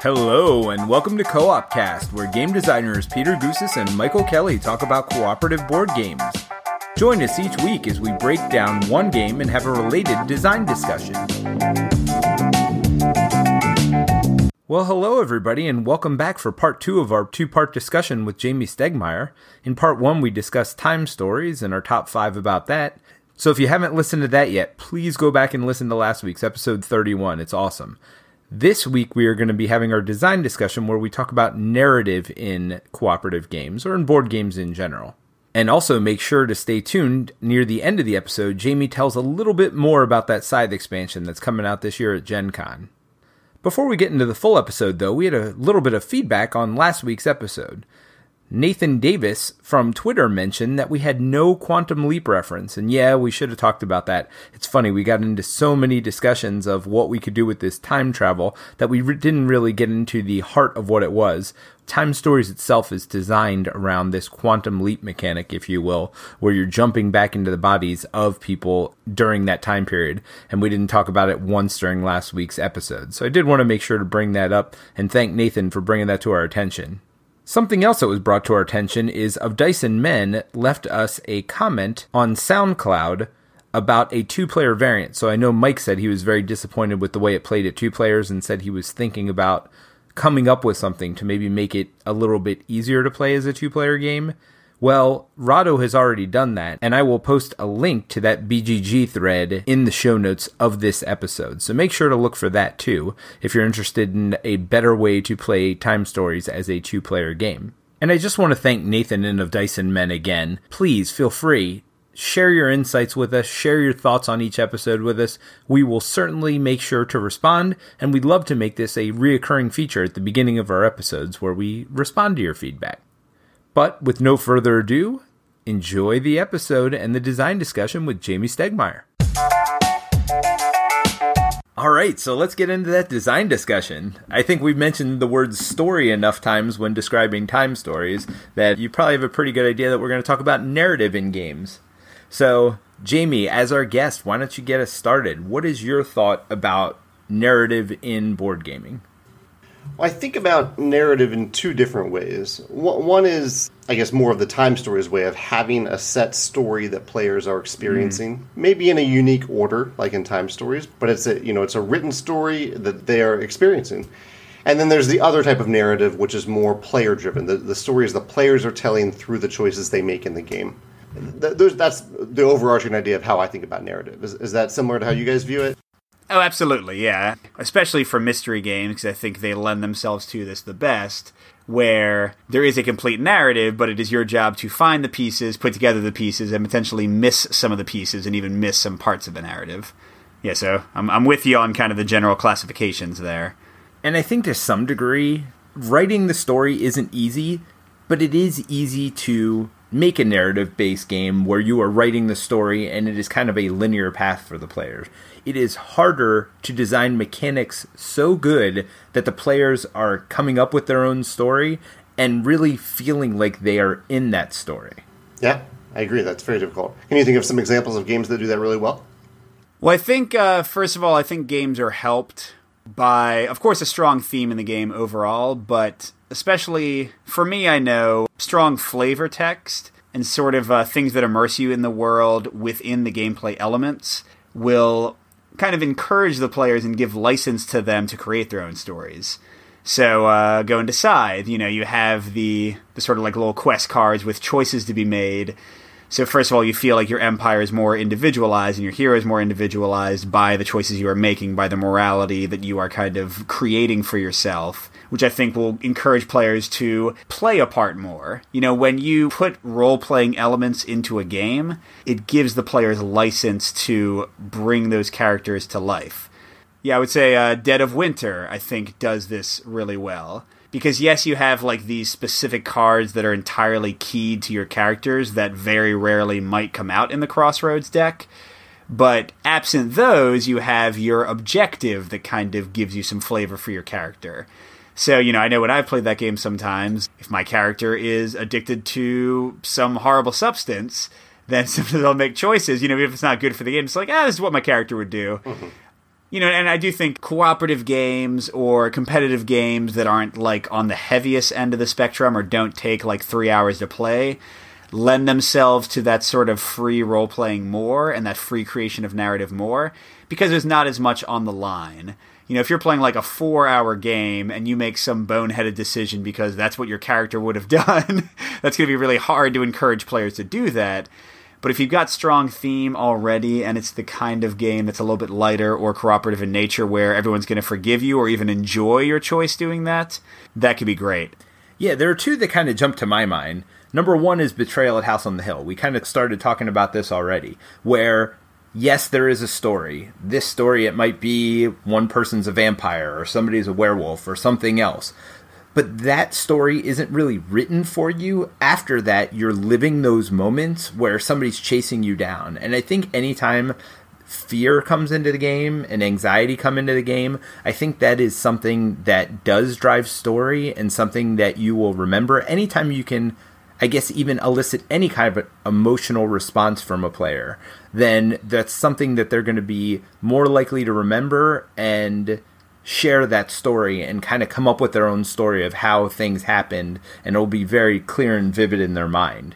Hello, and welcome to Co op Cast, where game designers Peter Gousis and Michael Kelly talk about cooperative board games. Join us each week as we break down one game and have a related design discussion. Well, hello, everybody, and welcome back for part two of our two part discussion with Jamey Stegmaier. In part one, we discussed time stories and our top five about that. So if you haven't listened to that yet, please go back and listen to last week's episode 31. It's awesome. This week, we are going to be having our design discussion where we talk about narrative in cooperative games or in board games in general. And also make sure to stay tuned. Near the end of the episode, Jamie tells a little bit more about that Scythe expansion that's coming out this year at Gen Con. Before we get into the full episode, though, we had a little bit of feedback on last week's episode. Nathan Davis from Twitter mentioned that we had no Quantum Leap reference. And yeah, we should have talked about that. It's funny, we got into so many discussions of what we could do with this time travel that we re- didn't really get into the heart of what it was. Time Stories itself is designed around this quantum leap mechanic, if you will, where you're jumping back into the bodies of people during that time period. And we didn't talk about it once during last week's episode. So I did want to make sure to bring that up and thank Nathan for bringing that to our attention. Something else that was brought to our attention is of Dyson Men left us a comment on SoundCloud about a two player variant. So I know Mike said he was very disappointed with the way it played at two players and said he was thinking about coming up with something to maybe make it a little bit easier to play as a two player game. Well, Rado has already done that, and I will post a link to that BGG thread in the show notes of this episode. So make sure to look for that too if you're interested in a better way to play Time Stories as a two player game. And I just want to thank Nathan and of Dyson Men again. Please feel free. Share your insights with us, share your thoughts on each episode with us. We will certainly make sure to respond, and we'd love to make this a reoccurring feature at the beginning of our episodes where we respond to your feedback. But with no further ado, enjoy the episode and the design discussion with Jamey Stegmaier. All right, so let's get into that design discussion. I think we've mentioned the word story enough times when describing time stories that you probably have a pretty good idea that we're going to talk about narrative in games. So, Jamey, as our guest, why don't you get us started? What is your thought about narrative in board gaming? Well, I think about narrative in two different ways. One is, I guess, more of the time stories way of having a set story that players are experiencing, mm. maybe in a unique order, like in time stories, but it's a you know it's a written story that they are experiencing. And then there's the other type of narrative, which is more player driven. The, the stories the players are telling through the choices they make in the game. that's the overarching idea of how I think about narrative. Is, is that similar to how you guys view it? Oh, absolutely, yeah. Especially for mystery games, because I think they lend themselves to this the best, where there is a complete narrative, but it is your job to find the pieces, put together the pieces, and potentially miss some of the pieces and even miss some parts of the narrative. Yeah, so I'm, I'm with you on kind of the general classifications there. And I think to some degree, writing the story isn't easy, but it is easy to make a narrative based game where you are writing the story and it is kind of a linear path for the players it is harder to design mechanics so good that the players are coming up with their own story and really feeling like they are in that story. Yeah, I agree. That's very difficult. Can you think of some examples of games that do that really well? Well, I think, uh, first of all, I think games are helped by, of course, a strong theme in the game overall, but especially for me, I know strong flavor text and sort of uh, things that immerse you in the world within the gameplay elements will kind of encourage the players and give license to them to create their own stories. So uh, going to Scythe, you know, you have the the sort of like little quest cards with choices to be made. So first of all, you feel like your empire is more individualized and your hero is more individualized by the choices you are making, by the morality that you are kind of creating for yourself which I think will encourage players to play a part more. You know, when you put role playing elements into a game, it gives the players license to bring those characters to life. Yeah, I would say uh, Dead of Winter, I think, does this really well. Because, yes, you have like these specific cards that are entirely keyed to your characters that very rarely might come out in the Crossroads deck. But absent those, you have your objective that kind of gives you some flavor for your character. So, you know, I know when I've played that game sometimes, if my character is addicted to some horrible substance, then sometimes I'll make choices, you know, if it's not good for the game, it's like, ah, this is what my character would do. Mm-hmm. You know, and I do think cooperative games or competitive games that aren't like on the heaviest end of the spectrum or don't take like three hours to play lend themselves to that sort of free role playing more and that free creation of narrative more because there's not as much on the line. You know, if you're playing like a four hour game and you make some boneheaded decision because that's what your character would have done, that's going to be really hard to encourage players to do that. But if you've got strong theme already and it's the kind of game that's a little bit lighter or cooperative in nature where everyone's going to forgive you or even enjoy your choice doing that, that could be great. Yeah, there are two that kind of jump to my mind. Number one is Betrayal at House on the Hill. We kind of started talking about this already, where yes, there is a story. This story, it might be one person's a vampire or somebody's a werewolf or something else but that story isn't really written for you. After that, you're living those moments where somebody's chasing you down. And I think anytime fear comes into the game and anxiety come into the game, I think that is something that does drive story and something that you will remember anytime you can I guess even elicit any kind of emotional response from a player, then that's something that they're going to be more likely to remember and share that story and kind of come up with their own story of how things happened, and it'll be very clear and vivid in their mind.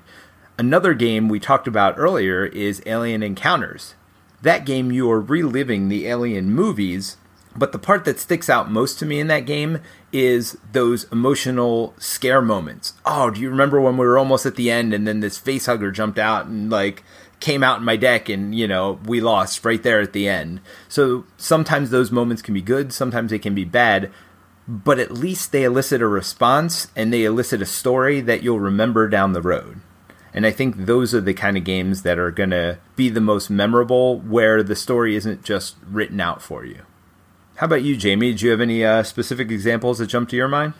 Another game we talked about earlier is Alien Encounters. That game, you are reliving the Alien movies, but the part that sticks out most to me in that game is those emotional scare moments. Oh, do you remember when we were almost at the end and then this face hugger jumped out and like came out in my deck and you know we lost right there at the end. So sometimes those moments can be good sometimes they can be bad but at least they elicit a response and they elicit a story that you'll remember down the road. And i think those are the kind of games that are going to be the most memorable where the story isn't just written out for you. How about you jamey? Do you have any uh, specific examples that jump to your mind?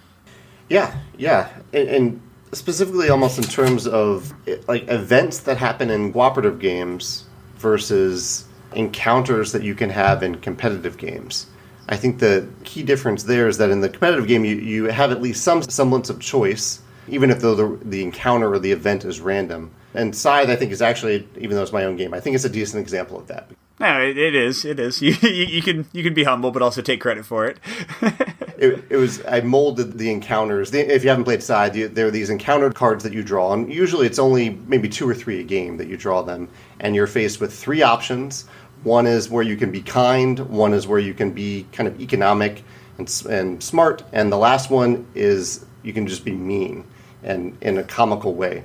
Yeah yeah. And, and specifically almost in terms of like events that happen in cooperative games versus encounters that you can have in competitive games. I think the key difference there is that in the competitive game you, you have at least some semblance of choice, even if though the, the encounter or the event is random. And Scythe, I think, is actually, even though it's my own game, I think it's a decent example of that. No, it, it is. It is. You, you, you, can you can be humble, but also take credit for it. it, it, was I molded the encounters. The, if you haven't played Scythe, you, there are these encounter cards that you draw, and usually it's only maybe two or three a game that you draw them, and you're faced with three options. One is where you can be kind. One is where you can be kind of economic and, and smart, and the last one is you can just be mean and in a comical way.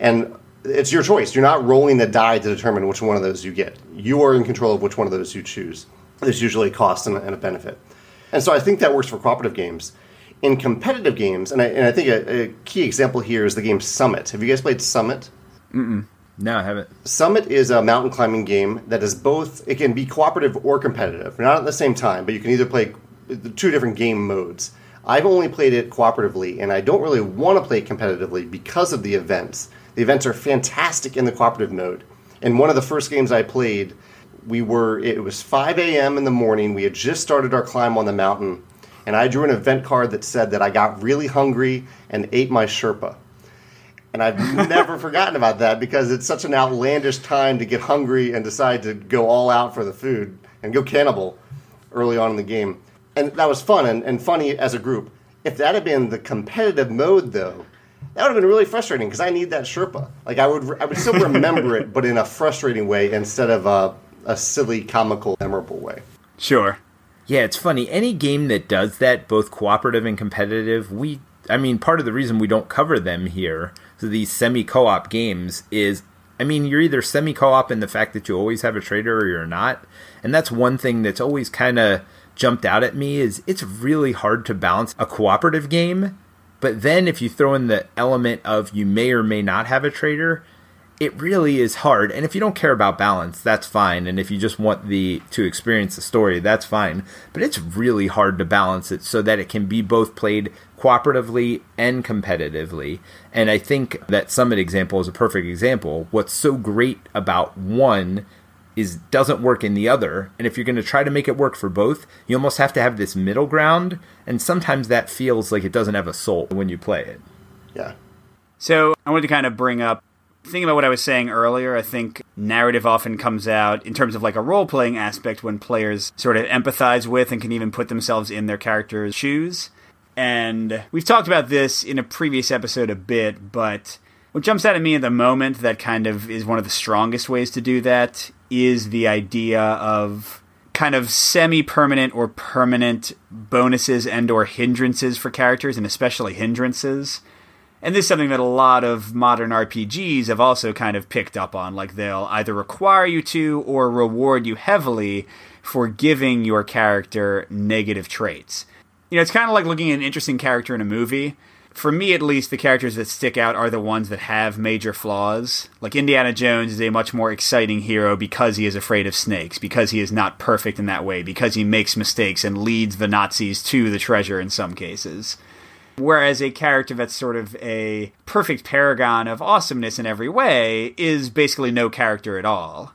And it's your choice. You're not rolling the die to determine which one of those you get. You are in control of which one of those you choose. There's usually a cost and a benefit. And so I think that works for cooperative games. In competitive games, and I, and I think a, a, key example here is the game Summit. Have you guys played Summit? Mm-mm. No, I haven't. Summit is a mountain climbing game that is both, it can be cooperative or competitive. Not at the same time, but you can either play the two different game modes. I've only played it cooperatively, and I don't really want to play it competitively because of the events. The events are fantastic in the cooperative mode. And one of the first games I played, we were it was 5 a.m. in the morning. We had just started our climb on the mountain, and I drew an event card that said that I got really hungry and ate my Sherpa. And I've never forgotten about that because it's such an outlandish time to get hungry and decide to go all out for the food and go cannibal early on in the game. And that was fun and, and funny as a group. If that had been the competitive mode, though, that would have been really frustrating because I need that Sherpa. Like I would, I would still remember it, but in a frustrating way instead of a, a silly, comical, memorable way. Sure. Yeah, it's funny. Any game that does that, both cooperative and competitive, we, I mean, part of the reason we don't cover them here, so these semi co-op games, is, I mean, you're either semi co-op in the fact that you always have a traitor or you're not, and that's one thing that's always kind of jumped out at me is it's really hard to balance a cooperative game but then if you throw in the element of you may or may not have a traitor, it really is hard. And if you don't care about balance, that's fine. And if you just want the to experience the story, that's fine. But it's really hard to balance it so that it can be both played cooperatively and competitively. And I think that Summit example is a perfect example. What's so great about one is doesn't work in the other. And if you're going to try to make it work for both, you almost have to have this middle ground. And sometimes that feels like it doesn't have a soul when you play it. Yeah. So I wanted to kind of bring up thinking about what I was saying earlier, I think narrative often comes out in terms of like a role playing aspect when players sort of empathize with and can even put themselves in their character's shoes. And we've talked about this in a previous episode a bit, but what jumps out at me at the moment that kind of is one of the strongest ways to do that is the idea of kind of semi-permanent or permanent bonuses and or hindrances for characters and especially hindrances and this is something that a lot of modern RPGs have also kind of picked up on. Like they'll either require you to or reward you heavily for giving your character negative traits. You know, it's kind of like looking at an interesting character in a movie. For me, at least, the characters that stick out are the ones that have major flaws. Like Indiana Jones is a much more exciting hero because he is afraid of snakes, because he is not perfect in that way, because he makes mistakes and leads the Nazis to the treasure in some cases. Whereas a character that's sort of a perfect paragon of awesomeness in every way is basically no character at all.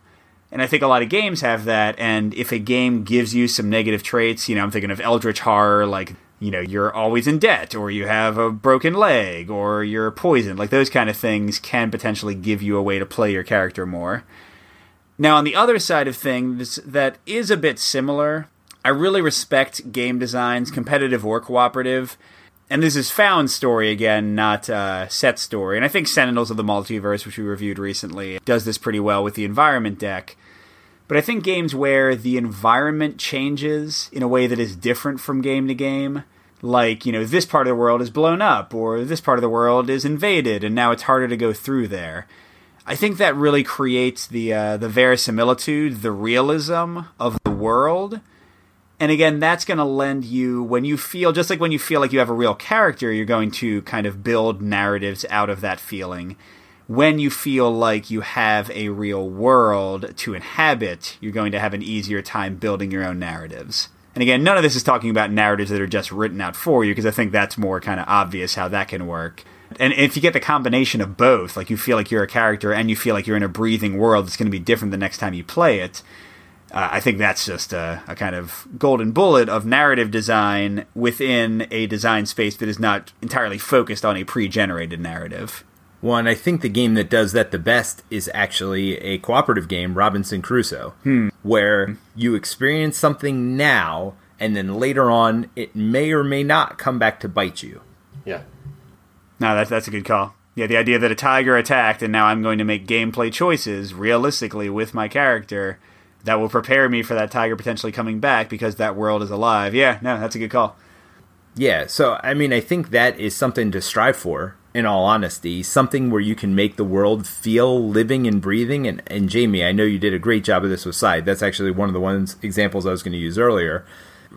And I think a lot of games have that. And if a game gives you some negative traits, you know, I'm thinking of Eldritch Horror, like, you know, you're always in debt, or you have a broken leg, or you're poisoned. Like, those kind of things can potentially give you a way to play your character more. Now, on the other side of things, that is a bit similar. I really respect game designs, competitive or cooperative, and this is found story again, not uh, set story. And I think Sentinels of the Multiverse, which we reviewed recently, does this pretty well with the environment deck. But I think games where the environment changes in a way that is different from game to game, like, you know, this part of the world is blown up, or this part of the world is invaded, and now it's harder to go through there. I think that really creates the uh, the verisimilitude, the realism of the world and again, that's going to lend you when you feel just like when you feel like you have a real character, you're going to kind of build narratives out of that feeling. When you feel like you have a real world to inhabit, you're going to have an easier time building your own narratives. And again, none of this is talking about narratives that are just written out for you, because I think that's more kind of obvious how that can work. And if you get the combination of both, like you feel like you're a character and you feel like you're in a breathing world that's going to be different the next time you play it, uh, I think that's just a, a, kind of golden bullet of narrative design within a design space that is not entirely focused on a pre generated narrative. One, I think the game that does that the best is actually a cooperative game, Robinson Crusoe, hmm. where you experience something now, and then later on, it may or may not come back to bite you. Yeah. No, that's that's a good call. Yeah, the idea that a tiger attacked, and now I'm going to make gameplay choices realistically with my character that will prepare me for that tiger potentially coming back because that world is alive. Yeah, no, that's a good call. Yeah, so I mean, I think that is something to strive for. In all honesty, something where you can make the world feel living and breathing. And, and Jamey, I know you did a great job of this with Scythe. That's actually one of the ones examples I was going to use earlier.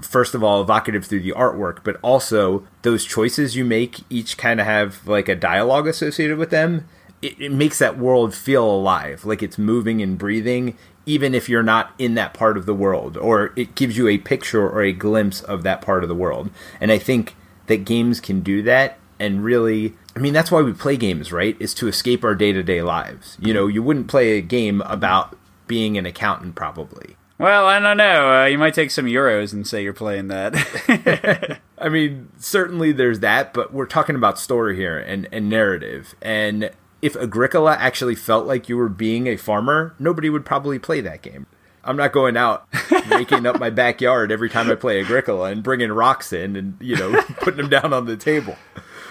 First of all, evocative through the artwork, but also those choices you make each kind of have like a dialogue associated with them. It, it makes that world feel alive, like it's moving and breathing, even if you're not in that part of the world, or it gives you a picture or a glimpse of that part of the world. And I think that games can do that and really I mean that's why we play games, right? Is to escape our day-to-day lives. You know, you wouldn't play a game about being an accountant probably. Well, I don't know. Uh, you might take some euros and say you're playing that. I mean, certainly there's that, but we're talking about story here and, and narrative. And if Agricola actually felt like you were being a farmer, nobody would probably play that game. I'm not going out raking up my backyard every time I play Agricola and bringing rocks in and, you know, putting them down on the table.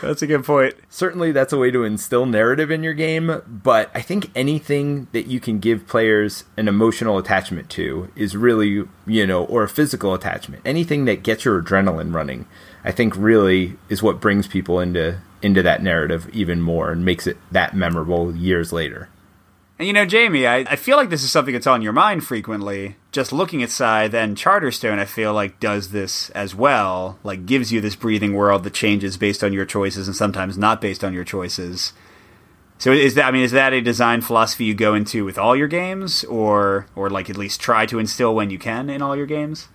That's a good point. Certainly, that's a way to instill narrative in your game, but I think anything that you can give players an emotional attachment to is really, you know, or a physical attachment. Anything that gets your adrenaline running, I think really is what brings people into into that narrative even more and makes it that memorable years later. And you know, Jamey, I, I feel like this is something that's on your mind frequently. Just looking at Scythe and Charterstone, I feel like does this as well. Like gives you this breathing world that changes based on your choices and sometimes not based on your choices. So is that I mean, is that a design philosophy you go into with all your games, or or like at least try to instill when you can in all your games?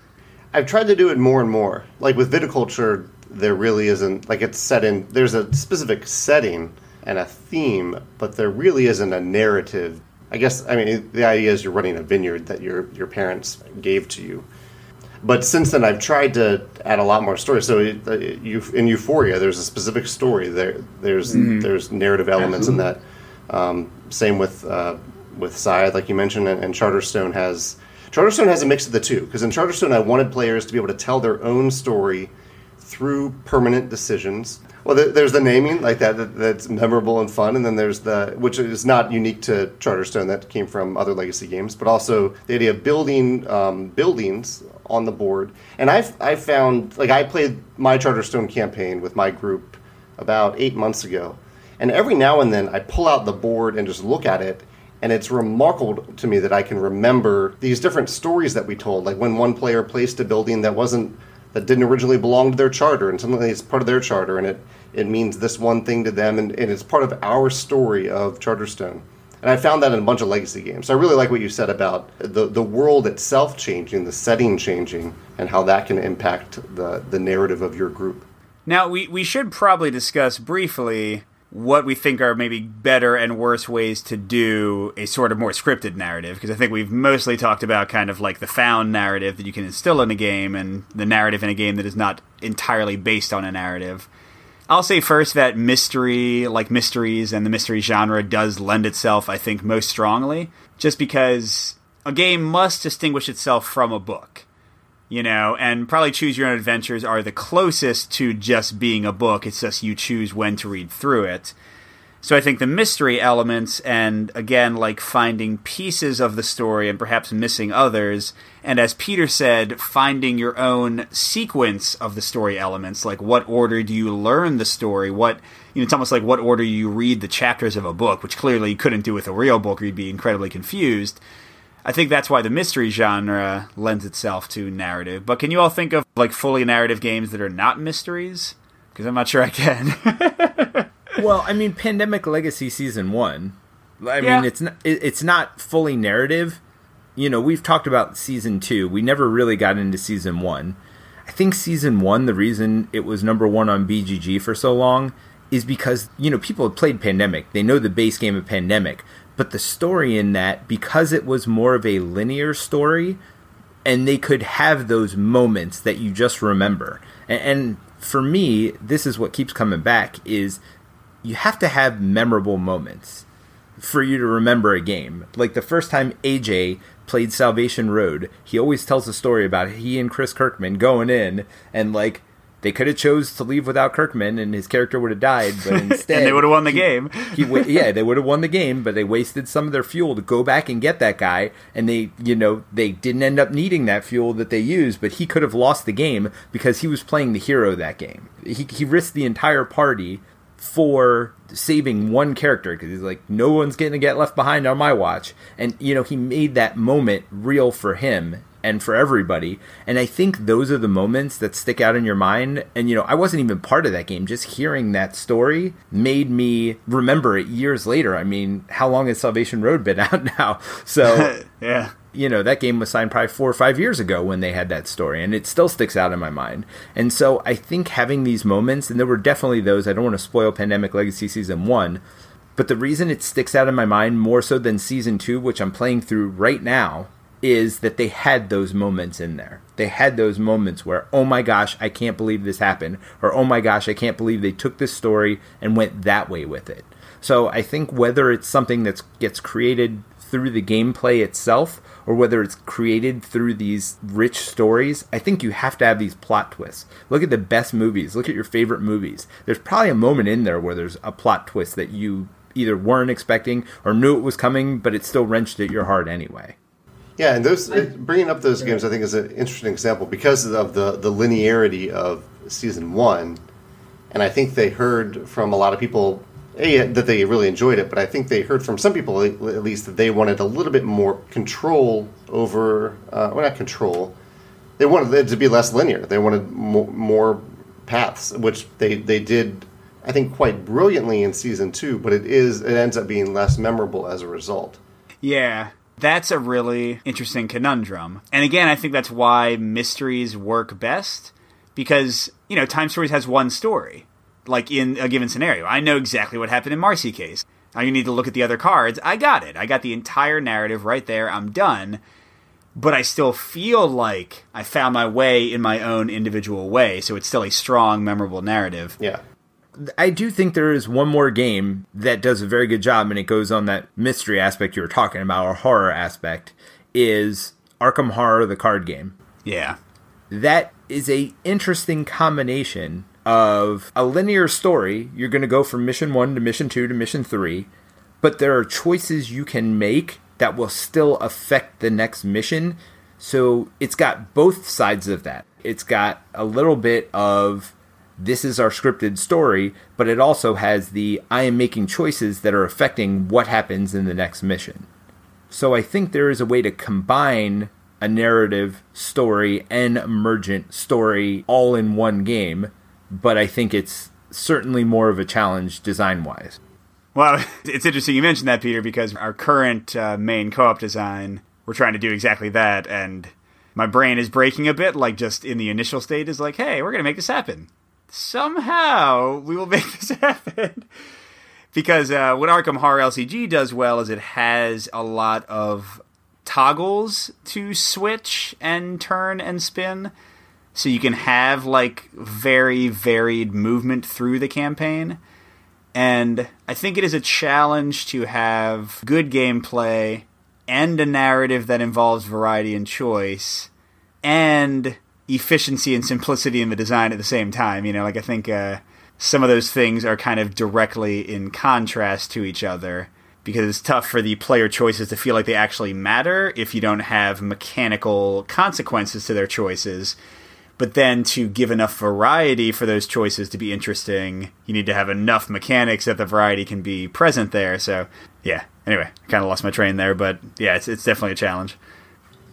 I've tried to do it more and more. Like with viticulture, there really isn't like it's set in there's a specific setting and a theme, but there really isn't a narrative. I guess I mean the idea is you're running a vineyard that your your parents gave to you. But since then, I've tried to add a lot more stories. So uh, you, in Euphoria, there's a specific story there. There's mm-hmm. there's narrative elements in that. Um, same with uh, with Scythe, like you mentioned, and, and Charterstone has Charterstone has a mix of the two. Because in Charterstone, I wanted players to be able to tell their own story through permanent decisions. Well, there's the naming like that, that, that's memorable and fun, and then there's the which is not unique to Charterstone that came from other legacy games, but also the idea of building um, buildings on the board. And I've I found like I played my Charterstone campaign with my group about eight months ago, and every now and then I pull out the board and just look at it. And it's remarkable to me that I can remember these different stories that we told. Like when one player placed a building that wasn't that didn't originally belong to their charter, and suddenly it's part of their charter, and it, it means this one thing to them, and, and it's part of our story of Charterstone. And I found that in a bunch of legacy games. So I really like what you said about the, the world itself changing, the setting changing, and how that can impact the, the narrative of your group. Now, we, we should probably discuss briefly what we think are maybe better and worse ways to do a sort of more scripted narrative because I think we've mostly talked about kind of like the found narrative that you can instill in a game and the narrative in a game that is not entirely based on a narrative. I'll say first that mystery, like mysteries and the mystery genre, does lend itself, I think, most strongly, just because a game must distinguish itself from a book you know, and probably choose your own adventures are the closest to just being a book. It's just you choose when to read through it. So I think the mystery elements and again like finding pieces of the story and perhaps missing others and as Peter said finding your own sequence of the story elements like what order do you learn the story what you know it's almost like what order you read the chapters of a book which clearly you couldn't do with a real book or you'd be incredibly confused I think that's why the mystery genre lends itself to narrative. But can you all think of like fully narrative games that are not mysteries? Because I'm not sure I can. well, I mean, Pandemic Legacy Season One. I yeah. mean, it's not it's not fully narrative. You know, we've talked about Season Two. We never really got into Season One. I think Season One, the reason it was number one on BGG for so long is because you know people have played Pandemic. They know the base game of Pandemic, but the story in that because it was more of a linear story and they could have those moments that you just remember. And, and, for me this is what keeps coming back is you have to have memorable moments for you to remember a game. Like the first time aj played salvation road he always tells a story about he and chris kirkman going in and like they could have chose to leave without Kirkman, and his character would have died. But instead, and they would have won the he, game. he, yeah, they would have won the game, but they wasted some of their fuel to go back and get that guy, and they, you know, they didn't end up needing that fuel that they used. But he could have lost the game because he was playing the hero that game. He he risked the entire party for saving one character because he's like, no one's going to get left behind on my watch. And, you know, he made that moment real for him and for everybody. And I think those are the moments that stick out in your mind. And, you know, I wasn't even part of that game. Just hearing that story made me remember it years later. I mean, how long has Salvation Road been out now? So, yeah. You know, that game was signed probably four or five years ago when they had that story, and it still sticks out in my mind. And so I think having these moments, and there were definitely those, I don't want to spoil Pandemic Legacy Season 1, but the reason it sticks out in my mind more so than Season 2, which I'm playing through right now, is that they had those moments in there. They had those moments where, oh my gosh, I can't believe this happened, or oh my gosh, I can't believe they took this story and went that way with it. So I think whether it's something that gets created through the gameplay itself or whether it's created through these rich stories, I think you have to have these plot twists. Look at the best movies, look at your favorite movies. There's probably a moment in there where there's a plot twist that you either weren't expecting or knew it was coming, but it still wrenched at your heart anyway. Yeah, and those I, bringing up those games, I think, is an interesting example because of the the linearity of season one, and I think they heard from a lot of people a, that they really enjoyed it, but I think they heard from some people at least that they wanted a little bit more control over, uh, well, not control. They wanted it to be less linear. They wanted more, more paths, which they they did. I think quite brilliantly in season two, but it is it ends up being less memorable as a result. Yeah, that's a really interesting conundrum. And again, I think that's why mysteries work best because, you know, Time Stories has one story, like in a given scenario. I know exactly what happened in Marcy case. Now you need to look at the other cards. I got it. I got the entire narrative right there. I'm done. But I still feel like I found my way in my own individual way, so it's still a strong, memorable narrative. Yeah. I do think there is one more game that does a very good job, and it goes on that mystery aspect you were talking about, or horror aspect, is Arkham Horror, the card game. Yeah. That is a interesting combination of a linear story. You're going to go from mission one to mission two to mission three, but there are choices you can make that will still affect the next mission. So it's got both sides of that. It's got a little bit of this is our scripted story, but it also has the I am making choices that are affecting what happens in the next mission. So I think there is a way to combine a narrative story and emergent story all in one game, but I think it's certainly more of a challenge design wise. Well, it's interesting you mentioned that, Peter, because our current uh, main co op design, we're trying to do exactly that, and my brain is breaking a bit, like just in the initial state is like, hey, we're going to make this happen somehow we will make this happen. because uh, what Arkham Horror LCG does well is it has a lot of toggles to switch and turn and spin. So you can have like very varied movement through the campaign. And I think it is a challenge to have good gameplay and a narrative that involves variety and choice and efficiency and simplicity in the design at the same time. You know, like I think uh, some of those things are kind of directly in contrast to each other because it's tough for the player choices to feel like they actually matter if you don't have mechanical consequences to their choices. But then to give enough variety for those choices to be interesting, you need to have enough mechanics that the variety can be present there. So, yeah. Anyway, kind of lost my train there, but yeah, it's, it's definitely a challenge.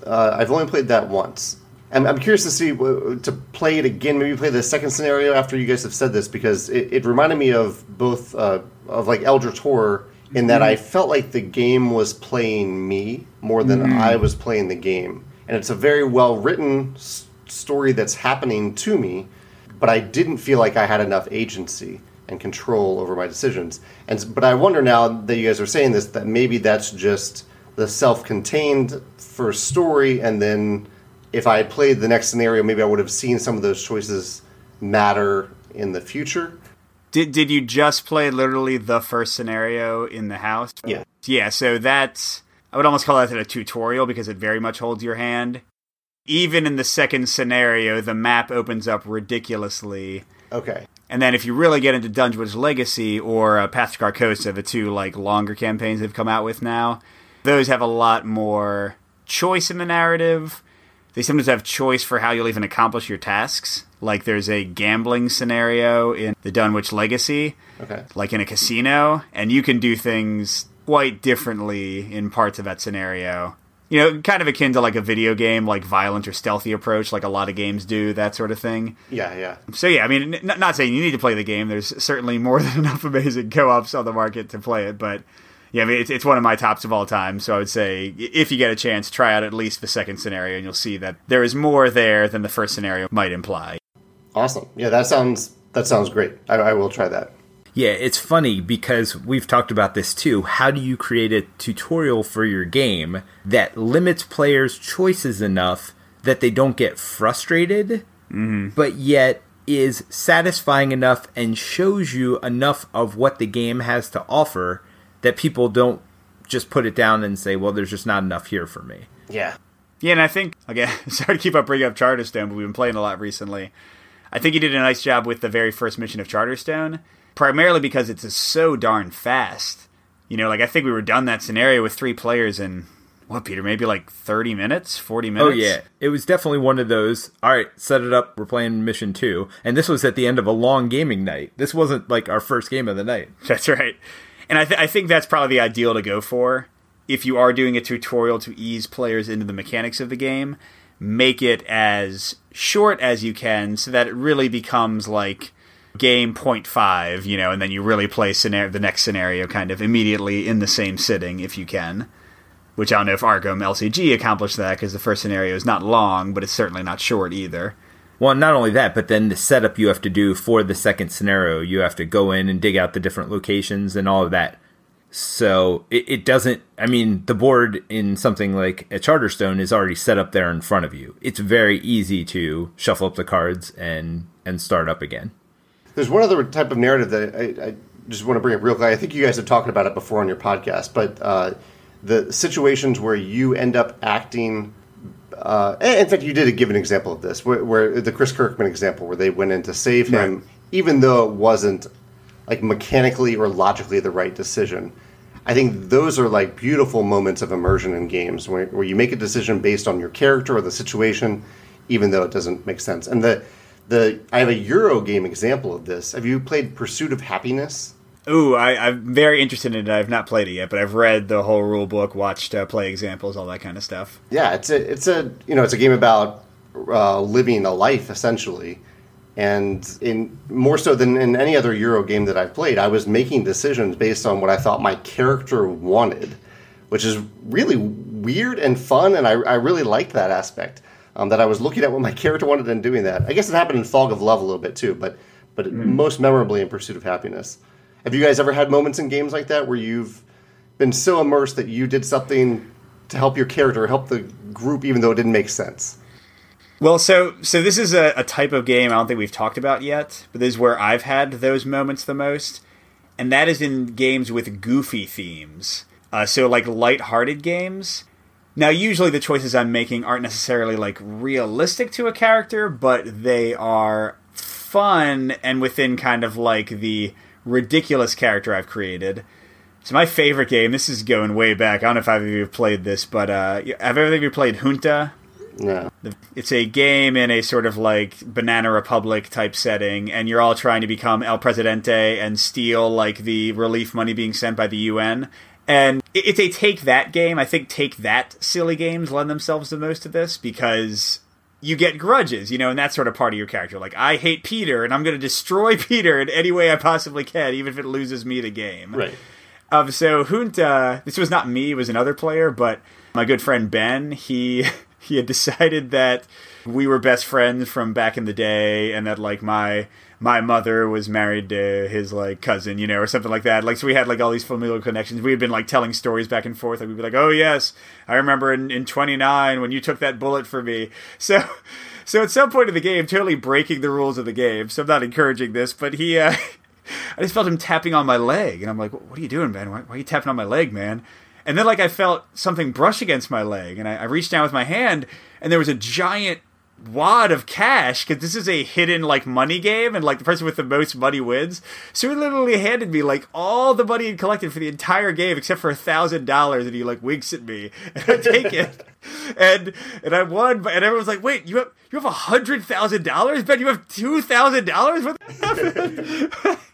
Uh, I've only played that once. I'm, I'm curious to see to play it again. Maybe play the second scenario after you guys have said this because it, it reminded me of both uh, of like Eldritch Horror in that mm-hmm. I felt like the game was playing me more than mm. I was playing the game, and it's a very well written s- story that's happening to me, but I didn't feel like I had enough agency and control over my decisions. And but I wonder now that you guys are saying this that maybe that's just the self-contained first story, and then if I had played the next scenario, maybe I would have seen some of those choices matter in the future. Did did you just play literally the first scenario in the house? Yeah. Yeah, so that's I would almost call that a tutorial because it very much holds your hand. Even in the second scenario, the map opens up ridiculously. Okay. And then if you really get into Dunwich Legacy or uh, Path to Carcosa, the two like longer campaigns they've come out with now, those have a lot more choice in the narrative they sometimes have choice for how you'll even accomplish your tasks. Like there's a gambling scenario in the Dunwich Legacy, okay. like in a casino, and you can do things quite differently in parts of that scenario. You know, kind of akin to like a video game, like violent or stealthy approach, like a lot of games do, that sort of thing. Yeah, yeah. So yeah, I mean, n- not saying you need to play the game. There's certainly more than enough amazing co-ops on the market to play it, but yeah, I mean, it's, it's one of my tops of all time. So I would say if you get a chance, try out at least the second scenario, and you'll see that there is more there than the first scenario might imply. Awesome. Yeah, that sounds that sounds great. I, I will try that. Yeah, it's funny because we've talked about this too. How do you create a tutorial for your game that limits players' choices enough that they don't get frustrated, mm-hmm. but yet is satisfying enough and shows you enough of what the game has to offer that people don't just put it down and say, well, there's just not enough here for me. Yeah. Yeah, and I think, again, sorry to keep up bringing up Charterstone, but we've been playing a lot recently. I think you did a nice job with the very first mission of Charterstone, primarily because it's so darn fast. You know, like I think we were done that scenario with three players in what, Peter, maybe like 30 minutes, 40 minutes? Oh, yeah. It was definitely one of those, all right, set it up, we're playing mission two. And this was at the end of a long gaming night. This wasn't like our first game of the night. That's right. And I, th- I think that's probably the ideal to go for. If you are doing a tutorial to ease players into the mechanics of the game, make it as short as you can so that it really becomes like game point five, you know, and then you really play the next scenario kind of immediately in the same sitting if you can. Which I don't know if Arkham LCG accomplished that because the first scenario is not long, but it's certainly not short either. Well, not only that, but then the setup you have to do for the second scenario, you have to go in and dig out the different locations and all of that. So it, it doesn't. I mean, the board in something like a Charterstone is already set up there in front of you. It's very easy to shuffle up the cards and and start up again. There's one other type of narrative that I, I just want to bring up real quick. I think you guys have talked about it before on your podcast, but uh, the situations where you end up acting. Uh, in fact, you did give an example of this, where, where, the Chris Kirkman example, where they went in to save him, right. even though it wasn't like mechanically or logically the right decision. I think those are like beautiful moments of immersion in games where, where you make a decision based on your character or the situation, even though it doesn't make sense. And the the I have a Euro game example of this. Have you played Pursuit of Happiness? Ooh, I, am very interested in it. I've not played it yet, but I've read the whole rule book, watched uh, play examples, all that kind of stuff. Yeah, it's a it's a you know it's a game about uh, living a life essentially, and in more so than in any other Euro game that I've played, I was making decisions based on what I thought my character wanted, which is really weird and fun, and I, I really liked that aspect. Um, that I was looking at what my character wanted and doing that. I guess it happened in Fog of Love a little bit too, but but mm. most memorably in Pursuit of Happiness. Have you guys ever had moments in games like that where you've been so immersed that you did something to help your character, help the group, even though it didn't make sense? Well, so so this is a, a, type of game I don't think we've talked about yet, but this is where I've had those moments the most, and that is in games with goofy themes. Uh, so like light-hearted games. Now, usually the choices I'm making aren't necessarily like realistic to a character, but they are fun and within kind of like the ridiculous character I've created. It's my favorite game. This is going way back. I don't know if either of you have played this, but uh, have any of you played Junta? No. It's a game in a sort of like Banana Republic type setting, and you're all trying to become El Presidente and steal like the relief money being sent by the UN. And it's a take that game. I think take that silly games lend themselves the most to this because you get grudges, you know, and that's sort of part of your character. Like, I hate Peter, and I'm going to destroy Peter in any way I possibly can, even if it loses me the game. Right. Um, so Junta, this was not me, it was another player, but my good friend Ben, he he had decided that we were best friends from back in the day, and that like my my mother was married to his like cousin, you know, or something like that. Like so we had like all these familial connections. We had been like telling stories back and forth. Like we'd be like, "Oh yes, I remember in, in 29 when you took that bullet for me." So so at some point in the game, totally breaking the rules of the game. So I'm not encouraging this, but he uh I just felt him tapping on my leg, and I'm like, "What are you doing, man? Why, why are you tapping on my leg, man?" And then like I felt something brush against my leg, and I, I reached down with my hand, and there was a giant wad of cash because this is a hidden like money game and like the person with the most money wins. So he literally handed me like all the money he collected for the entire game except for a thousand dollars and he like winks at me. And i take it. And and i won and everyone's like wait you have you have a hundred thousand dollars? Ben you have two thousand dollars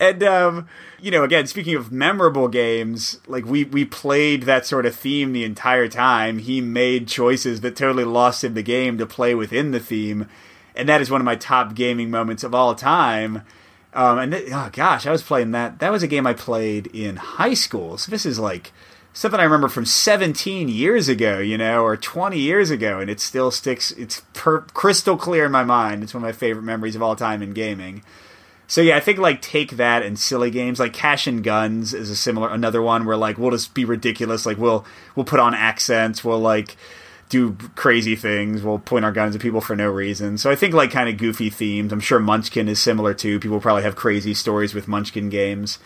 and um you know, again, speaking of memorable games, like we we played that sort of theme the entire time. He made choices that totally lost him the game to play within the theme, and that is one of my top gaming moments of all time. Um, and th- oh gosh, I was playing that. That was a game I played in high school. So this is like something I remember from 17 years ago, you know, or 20 years ago, and it still sticks. It's per- crystal clear in my mind. It's one of my favorite memories of all time in gaming. So yeah, I think like take that and silly games like Cash and Guns is a similar another one where like we'll just be ridiculous. Like we'll we'll put on accents. We'll like do crazy things. We'll point our guns at people for no reason. So I think like kind of goofy themes. I'm sure Munchkin is similar too. People probably have crazy stories with Munchkin games.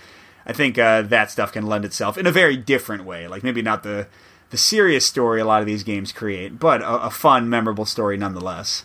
I think uh, that stuff can lend itself in a very different way. Like maybe not the the serious story a lot of these games create, but a, a fun, memorable story nonetheless.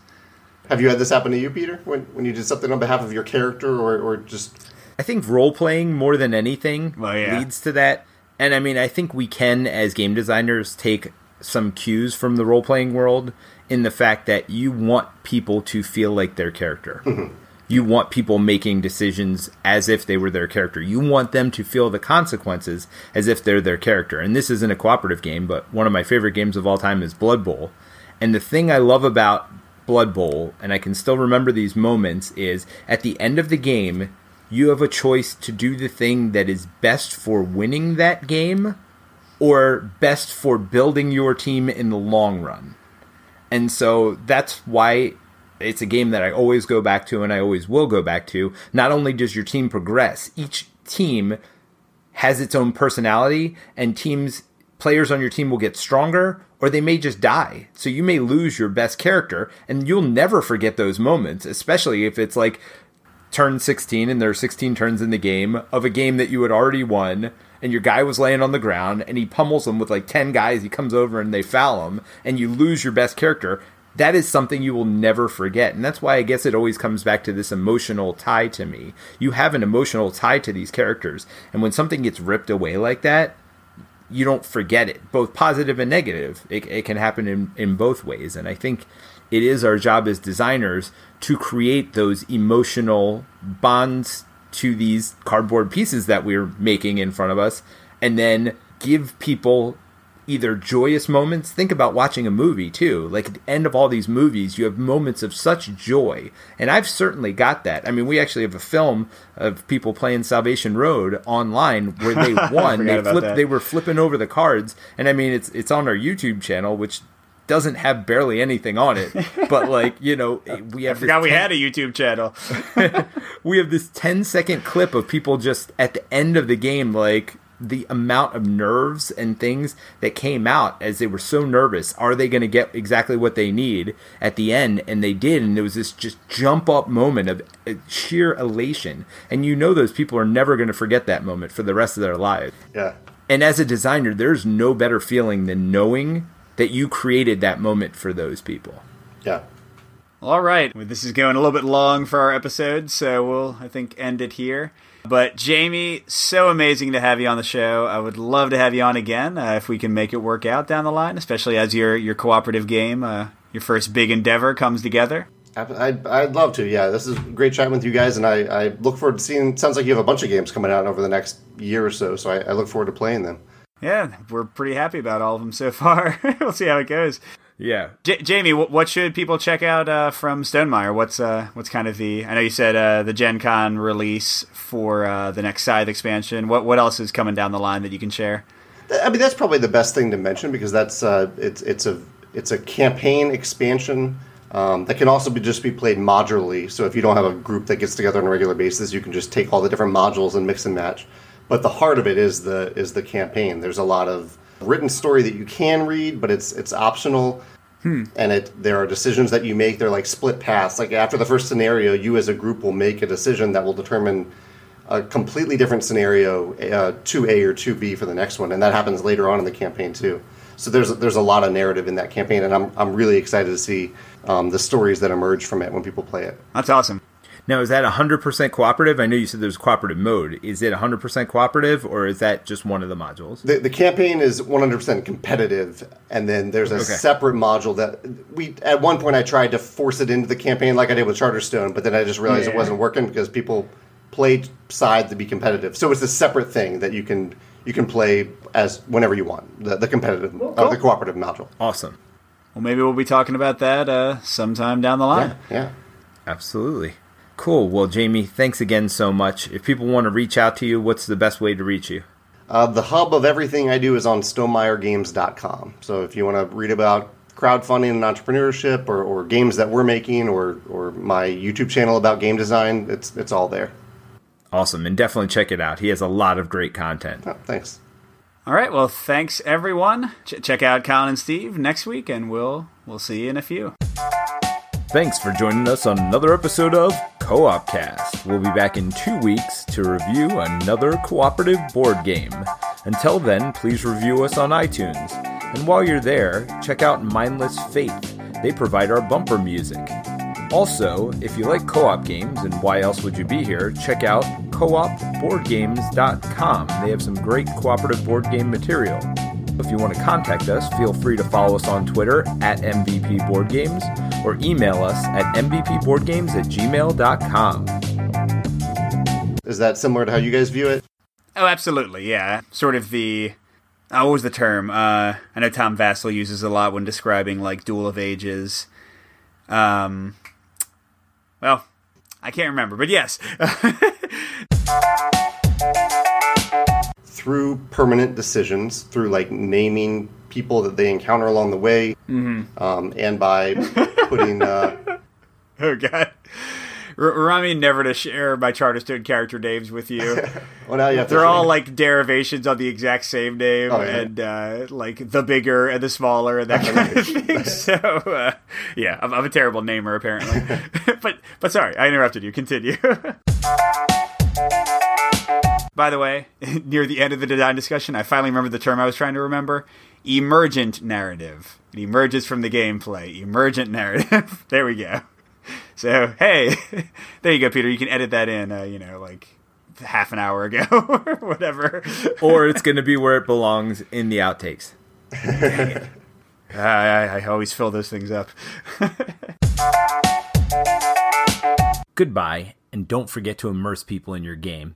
Have you had this happen to you, Peter, when, when you did something on behalf of your character or, or just. I think role playing more than anything well, yeah. leads to that. And I mean, I think we can, as game designers, take some cues from the role playing world in the fact that you want people to feel like their character. Mm-hmm. You want people making decisions as if they were their character. You want them to feel the consequences as if they're their character. And this isn't a cooperative game, but one of my favorite games of all time is Blood Bowl. And the thing I love about Blood Bowl, and I can still remember these moments, is at the end of the game, you have a choice to do the thing that is best for winning that game or best for building your team in the long run. And so that's why it's a game that I always go back to and I always will go back to. Not only does your team progress, each team has its own personality and teams players on your team will get stronger or they may just die. So you may lose your best character and you'll never forget those moments, especially if it's like turn 16 and there are 16 turns in the game of a game that you had already won and your guy was laying on the ground and he pummels them with like 10 guys he comes over and they foul him and you lose your best character that is something you will never forget and that's why i guess it always comes back to this emotional tie to me you have an emotional tie to these characters and when something gets ripped away like that you don't forget it. Both positive and negative it, it can happen in, in both ways. And i think it is our job as designers to create those emotional bonds to these cardboard pieces that we're making in front of us and then give people either joyous moments. Think about watching a movie too. Like at the end of all these movies you have moments of such joy. And i've certainly got that. I mean we actually have a film of people playing salvation road online where they won. They flipped they were flipping over the cards. And i mean it's it's on our youtube channel which doesn't have barely anything on it, but like you know, we have. I forgot we had a YouTube channel. we have this 10 second clip of people just at the end of the game, like the amount of nerves and things that came out as they were so nervous. Are they going to get exactly what they need at the end? And they did, and there was this just jump up moment of uh, sheer elation. And you know, those people are never going to forget that moment for the rest of their lives. Yeah. And as a designer, there's no better feeling than knowing that you created that moment for those people. Yeah. All right. Well, this is going a little bit long for our episode, so we'll, I think, end it here. But Jamey, so amazing to have you on the show. I would love to have you on again uh, if we can make it work out down the line, especially as your your cooperative game, uh, your first big endeavor, comes together. I'd, I'd love to. Yeah, this is great chatting with you guys, and I, I look forward to seeing. Sounds like you have a bunch of games coming out over the next year or so, so I, I look forward to playing them yeah, we're pretty happy about all of them so far. we'll see how it goes. Yeah, J- Jamey, what should people check out uh, from Stonemaier? What's uh, what's kind of the? I know you said uh, the Gen Con release for uh, the next Scythe expansion. What what else is coming down the line that you can share? I mean, that's probably the best thing to mention because that's uh, it's it's a it's a campaign expansion um, that can also be just be played modularly. So if you don't have a group that gets together on a regular basis, you can just take all the different modules and mix and match but the heart of it is the is the campaign. There's a lot of written story that you can read, but it's it's optional. Hmm. And it there are decisions that you make. They're like split paths. Like after the first scenario, you as a group will make a decision that will determine a completely different scenario, uh, two A or two B for the next one, and that happens later on in the campaign too. So there's there's a lot of narrative in that campaign, and I'm I'm really excited to see um, the stories that emerge from it when people play it. That's awesome. Now, is that 100% cooperative? I know you said there's cooperative mode. Is it 100% cooperative, or is that just one of the modules? The, the campaign is 100% competitive, and then there's a okay. separate module that we. At one point, I tried to force it into the campaign like I did with Charterstone, but then I just realized yeah. it wasn't working because people played Scythe to be competitive. So it's a separate thing that you can you can play as whenever you want. The, the competitive, well, cool. uh, the cooperative module. Awesome. Well, maybe we'll be talking about that uh, sometime down the line. Yeah. yeah. Absolutely. Cool. Well, Jamey, thanks again so much. If people want to reach out to you, what's the best way to reach you? Uh, the hub of everything I do is on stonemaiergames.com. So if you want to read about crowdfunding and entrepreneurship or, or games that we're making or, or my YouTube channel about game design, it's, it's all there. Awesome. And definitely check it out. He has a lot of great content. Oh, thanks. All right. Well, thanks everyone. Ch- check out Colin and Steve next week, and we'll we'll see you in a few. Thanks for joining us on another episode of Co op Cast. We'll be back in two weeks to review another cooperative board game. Until then, please review us on iTunes. And while you're there, check out Mindless Faith. They provide our bumper music. Also, if you like co op games, and why else would you be here, check out coopboardgames.com. They have some great cooperative board game material. If you want to contact us, feel free to follow us on Twitter at MVP Board Games or email us at mvpboardgames at gmail.com. Is that similar to how you guys view it? Oh, absolutely, yeah. Sort of the. Oh, what was the term? Uh, I know Tom Vasel uses a lot when describing like Duel of Ages. Um, well, I can't remember, but yes. through permanent decisions, through like naming people that they encounter along the way, mm-hmm. um, and by putting. Uh, oh God! Remind me never to share my Charterstone character names with you. well, now you have They're all think. like derivations of the exact same name, Oh, yeah. and uh, like the bigger and the smaller and that kind of thing. So, uh, yeah, I'm, I'm a terrible namer apparently. but but sorry, I interrupted you. Continue. By the way, near the end of the design discussion, I finally remembered the term I was trying to remember. Emergent narrative. It emerges from the gameplay. Emergent narrative. there we go. So, hey, there you go, Peter. You can edit that in, uh, you know, like half an hour ago or whatever. or it's going to be where it belongs in the outtakes. I, I, I always fill those things up. Goodbye, and don't forget to immerse people in your game.